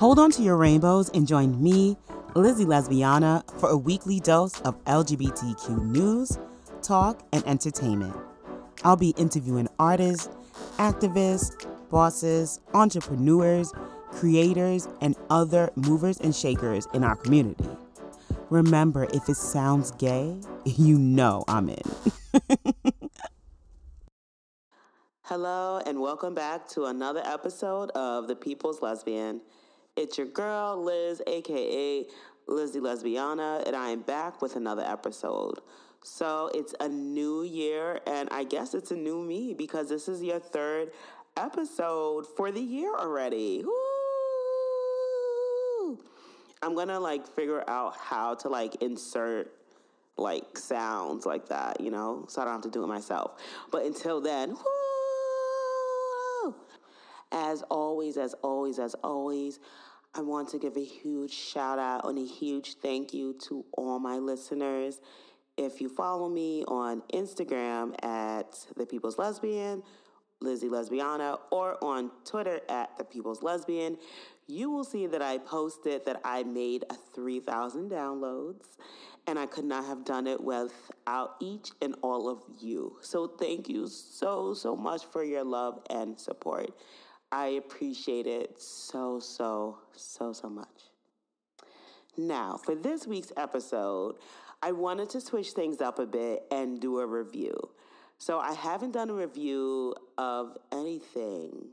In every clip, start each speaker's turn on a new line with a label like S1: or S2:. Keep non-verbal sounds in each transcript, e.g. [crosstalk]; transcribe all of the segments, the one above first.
S1: Hold on to your rainbows and join me, Lizzie Lesbiana, for a weekly dose of LGBTQ news, talk, and entertainment. I'll be interviewing artists, activists, bosses, entrepreneurs, creators, and other movers and shakers in our community. Remember, if it sounds gay, you know I'm in. Hello, and welcome back to another episode of The People's Lesbian. It's your girl, Liz, aka Lizzie Lesbiana, and I am back with another episode. So it's a new year, and I guess it's a new me because this is your third episode for the year already. Woo! I'm gonna like figure out how to like insert like sounds like that, you know, so I don't have to do it myself. But until then, woo! As always, as always, as always, I want to give a huge shout out and a huge thank you to all my listeners. If you follow me on Instagram at The People's Lesbian, Lizzie Lesbiana, or on Twitter at The People's Lesbian, you will see that I posted that I made a 3,000 downloads and I could not have done it without each and all of you. So thank you so, so much for your love and support. I appreciate it so, so, so, so much. Now, for this week's episode, I wanted to switch things up a bit and do a review. So, I haven't done a review of anything.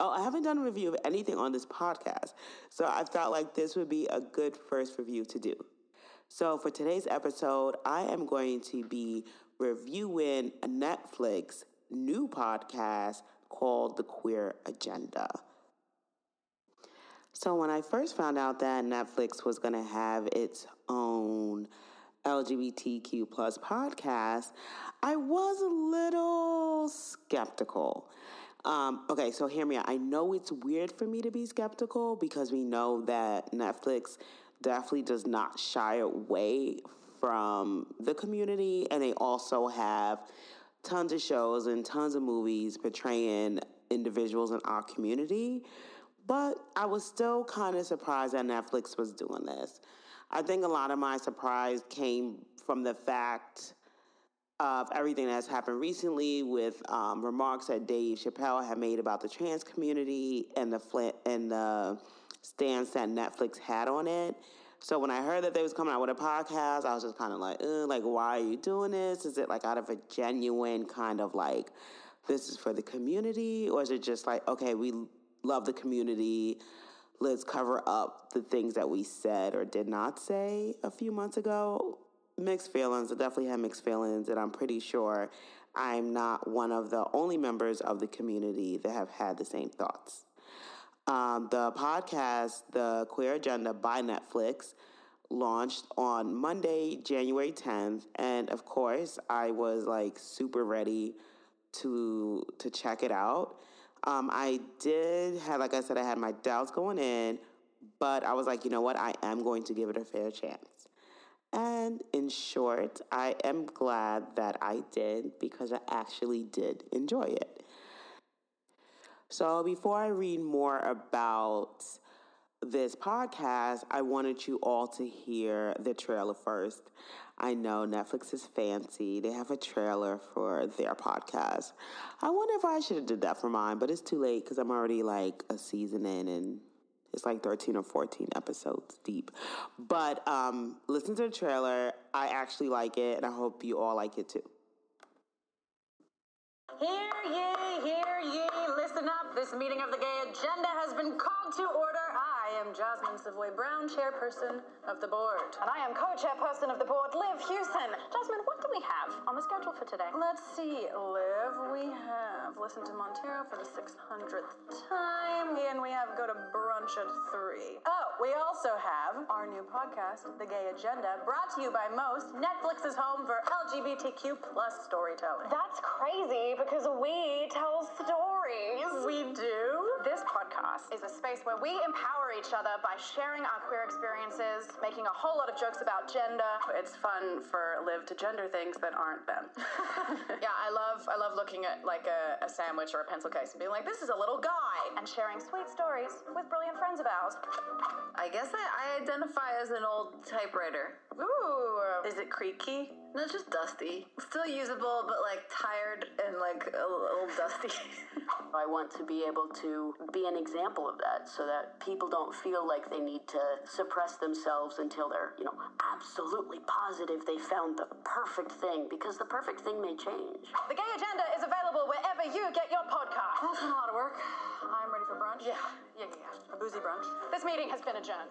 S1: Oh, I haven't done a review of anything on this podcast. So, I felt like this would be a good first review to do. So, for today's episode, I am going to be reviewing Netflix new podcast called The Queer Agenda. So, when I first found out that Netflix was going to have its own LGBTQ plus podcast, I was a little skeptical. Um, okay, so hear me out. I know it's weird for me to be skeptical because we know that Netflix definitely does not shy away from the community, and they also have tons of shows and tons of movies portraying individuals in our community. But I was still kind of surprised that Netflix was doing this. I think a lot of my surprise came from the fact of everything that's happened recently with um, remarks that Dave Chappelle had made about the trans community and the and the stance that Netflix had on it. So when I heard that they was coming out with a podcast, I was just kind of like, like, why are you doing this? Is it like out of a genuine kind of like, this is for the community, or is it just like, okay, we love the community, let's cover up the things that we said or did not say a few months ago? Mixed feelings. I definitely had mixed feelings, and I'm pretty sure I'm not one of the only members of the community that have had the same thoughts. Um, the podcast, The Queer Agenda by Netflix, launched on Monday, January 10th. And of course, I was like super ready to to check it out. Um, I did have, like I said, I had my doubts going in, but I was like, you know what? I am going to give it a fair chance. And in short, I am glad that I did because I actually did enjoy it. So before I read more about this podcast, I wanted you all to hear the trailer first. I know Netflix is fancy. They have a trailer for their podcast. I wonder if I should have did that for mine, but it's too late because I'm already like a season in and it's like 13 or 14 episodes deep. But um, listen to the trailer. I actually like it, and I hope you all like it too.
S2: Hear ye, hear ye, listen up. This meeting of the gay agenda has been called to order. I am Jasmin Savoy Brown, chairperson of the board.
S3: And I am co-chairperson of the board, Liv Hewson. Jasmin, what do we have on the schedule for today?
S2: Let's see, Liv. We have Listen to Montero for the 600th time, and we have Go to Brunch at 3. Oh, we also have our new podcast, The Gay Agenda, brought to you by Most, Netflix's home for LGBTQ plus storytelling.
S3: That's crazy because we tell stories.
S2: We do?
S3: This podcast is a space where we empower each other by sharing our queer experiences, making a whole lot of jokes about gender.
S2: It's fun for Liv to gender things that aren't them. [laughs]
S4: Yeah, I love I love looking at like a, a sandwich or a pencil case and being like, this is a little guy.
S3: And sharing sweet stories with brilliant friends of ours.
S5: I guess I, I identify as an old typewriter.
S4: Ooh.
S2: Is it creaky?
S5: No, it's just dusty. Still usable, but like tired and like a, a little dusty. [laughs]
S6: I want to be able to be an example of that so that people don't feel like they need to suppress themselves until they're, you know, absolutely positive they found the perfect thing because the perfect thing may change.
S3: The Gay Agenda is available wherever you get your podcast.
S2: That's been a lot of work. I'm ready for brunch.
S3: Yeah, yeah, yeah, yeah.
S2: A boozy brunch.
S3: This meeting has been adjourned.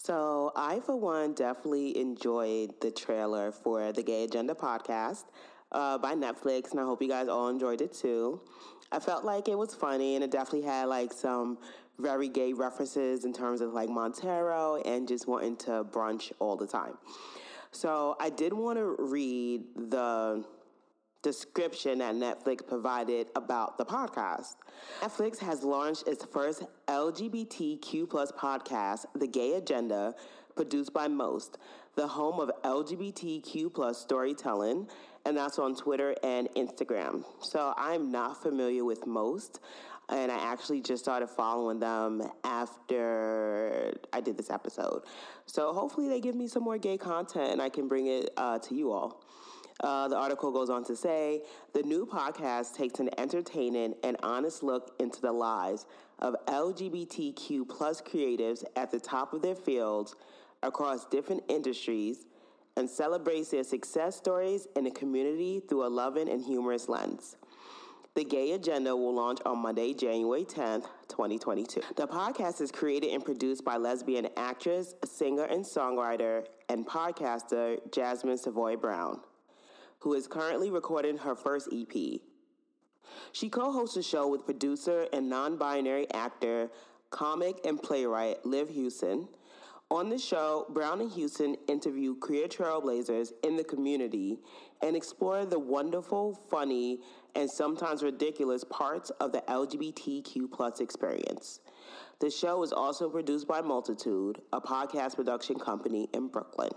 S1: So, I, for one, definitely enjoyed the trailer for the Gay Agenda podcast uh, by Netflix, and I hope you guys all enjoyed it too. I felt like it was funny, and it definitely had like some very gay references in terms of like Montero and just wanting to brunch all the time. So, I did want to read the description that Netflix provided about the podcast. Netflix has launched its first LGBTQ plus podcast, The Gay Agenda, produced by Most, the home of LGBTQ plus storytelling, and that's on Twitter and Instagram. So I'm not familiar with Most, and I actually just started following them after I did this episode. So hopefully they give me some more gay content and I can bring it uh, to you all. Uh, the article goes on to say the new podcast takes an entertaining and honest look into the lives of LGBTQ plus creatives at the top of their fields across different industries and celebrates their success stories in the community through a loving and humorous lens. The Gay Agenda will launch on Monday, January 10th, 2022. The podcast is created and produced by lesbian actress, singer, and songwriter and podcaster Jasmin Savoy Brown who is currently recording her first EP. She co hosts a show with producer and non binary actor, comic, and playwright Liv Hewson. On the show, Brown and Hewson interview queer trailblazers in the community and explore the wonderful, funny, and sometimes ridiculous parts of the LGBTQ plus experience. The show is also produced by Multitude, a podcast production company in Brooklyn.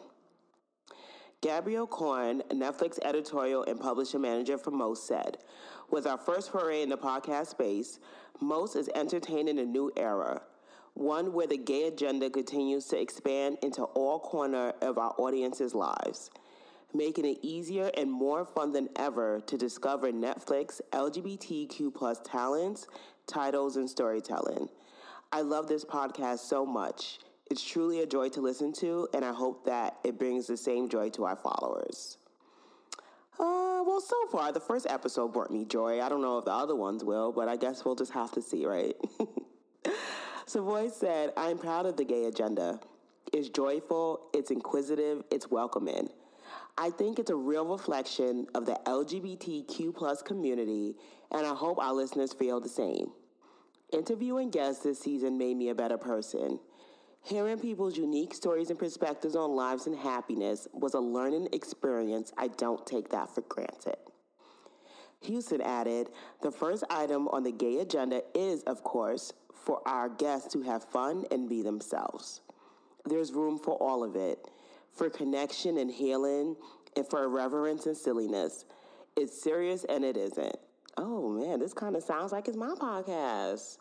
S1: Gabrielle Korn, Netflix editorial and publishing manager for Most, said, With our first foray in the podcast space, Most is entertaining a new era, one where the gay agenda continues to expand into all corner of our audience's lives, making it easier and more fun than ever to discover Netflix LGBTQ plus talents, titles, and storytelling. I love this podcast so much. It's truly a joy to listen to, and I hope that it brings the same joy to our followers. Uh, well, so far, the first episode brought me joy. I don't know if the other ones will, but I guess we'll just have to see, right? [laughs] Savoy said, I'm proud of the gay agenda. It's joyful, it's inquisitive, it's welcoming. I think it's a real reflection of the LGBTQ plus community, and I hope our listeners feel the same. Interviewing guests this season made me a better person. Hearing people's unique stories and perspectives on lives and happiness was a learning experience. I don't take that for granted. Hewson added, the first item on the gay agenda is, of course, for our guests to have fun and be themselves. There's room for all of it, for connection and healing, and for irreverence and silliness. It's serious and it isn't. Oh man, this kind of sounds like it's my podcast.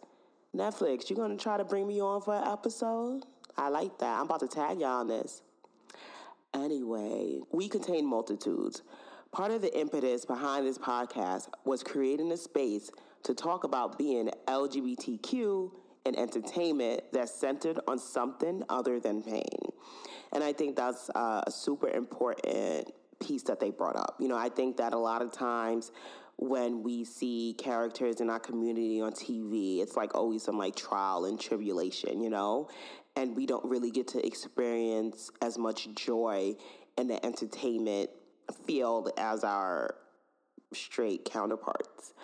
S1: Netflix, you're gonna try to bring me on for an episode? I like that. I'm about to tag y'all on this. Anyway, we contain multitudes. Part of the impetus behind this podcast was creating a space to talk about being LGBTQ in entertainment that's centered on something other than pain. And I think that's uh, a super important piece that they brought up. You know, I think that a lot of times when we see characters in our community on TV, it's like always some like trial and tribulation, you know? And we don't really get to experience as much joy in the entertainment field as our straight counterparts.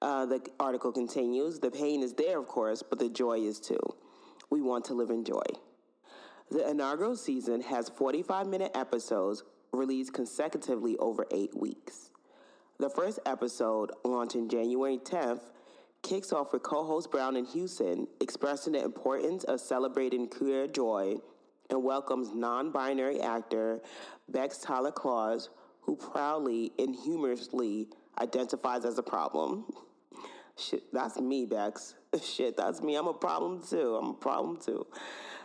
S1: Uh, the article continues The pain is there, of course, but the joy is too. We want to live in joy. The inaugural season has 45 minute episodes released consecutively over eight weeks. The first episode, launching January 10th, kicks off with co host Brown and Hewson expressing the importance of celebrating queer joy and welcomes non binary actor Bex Taylor-Klaus, who proudly and humorously identifies as a problem. Shit, that's me, Bex. [laughs] Shit, that's me. I'm a problem too. I'm a problem too.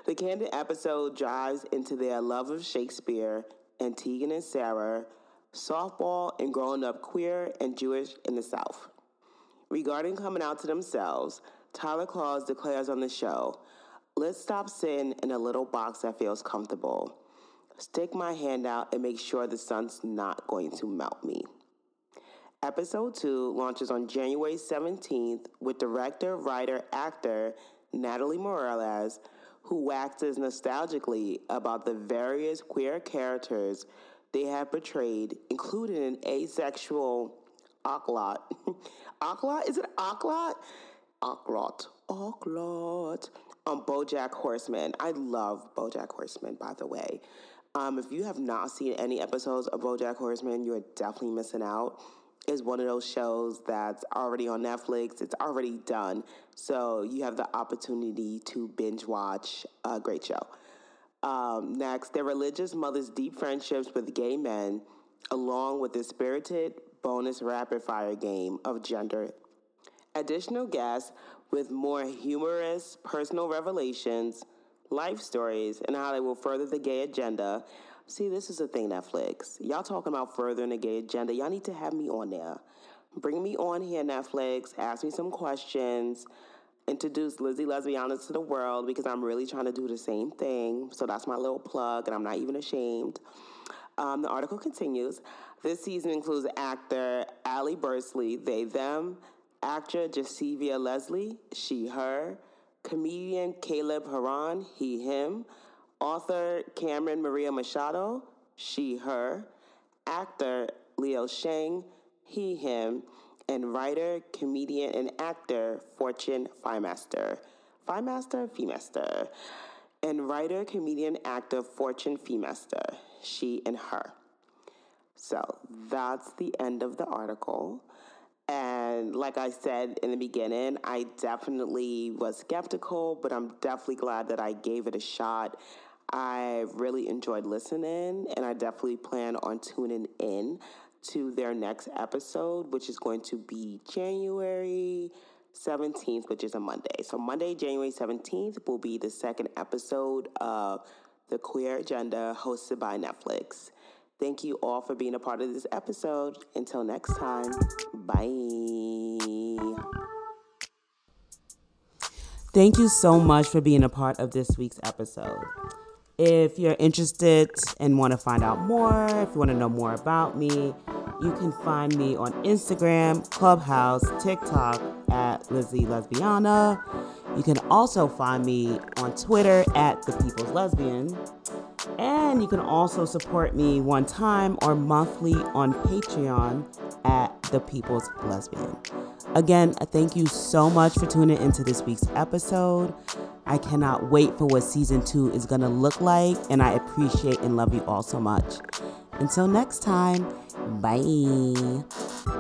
S1: The candid episode drives into their love of Shakespeare and Tegan and Sara, softball, and growing up queer and Jewish in the South. Regarding coming out to themselves, Taylor-Klaus declares on the show, Let's stop sitting in a little box that feels comfortable. Stick my hand out and make sure the sun's not going to melt me. Episode 2 launches on January 17th with director, writer, actor Natalie Morales, who waxes nostalgically about the various queer characters they have portrayed, including an asexual Ocelot. [laughs] Ocelot? Is it Ocelot? Ocelot. Ocelot. On Bojack Horseman. I love Bojack Horseman, by the way. Um, if you have not seen any episodes of Bojack Horseman, you're definitely missing out. It's one of those shows that's already on Netflix. It's already done. So you have the opportunity to binge watch a great show. Um, next, their religious mother's deep friendships with gay men, along with the spirited bonus rapid fire game of gender. Additional guests with more humorous personal revelations, life stories, and how they will further the gay agenda. See, this is the thing, Netflix. Y'all talking about furthering the gay agenda. Y'all need to have me on there. Bring me on here, Netflix. Ask me some questions. Introduce Lizzie Lesbiana to the world because I'm really trying to do the same thing. So that's my little plug, and I'm not even ashamed. Um, the article continues. This season includes actor Ali Bursley, they, them, actor Javicia Leslie, she, her, comedian Caleb Hearon, he, him, author Carmen Maria Machado, she, her, actor Leo Sheng, he, him, and writer, comedian, and actor Fortune Feimaster. Feimaster? Femaster. And writer, comedian, actor Fortune Femaster. She and her. So that's the end of the article. And like I said in the beginning, I definitely was skeptical, but I'm definitely glad that I gave it a shot. I really enjoyed listening, and I definitely plan on tuning in to their next episode, which is going to be January 17th, which is a Monday. So, Monday, January 17th, will be the second episode of The Queer Agenda hosted by Netflix. Thank you all for being a part of this episode. Until next time, bye. Thank you so much for being a part of this week's episode. If you're interested and want to find out more, if you want to know more about me, you can find me on Instagram, Clubhouse, TikTok at Lizzie Lesbiana. You can also find me on Twitter at The People's Lesbian. And you can also support me one time or monthly on Patreon at The People's Lesbian. Again, thank you so much for tuning into this week's episode. I cannot wait for what season two is going to look like, and I appreciate and love you all so much. Until next time, bye.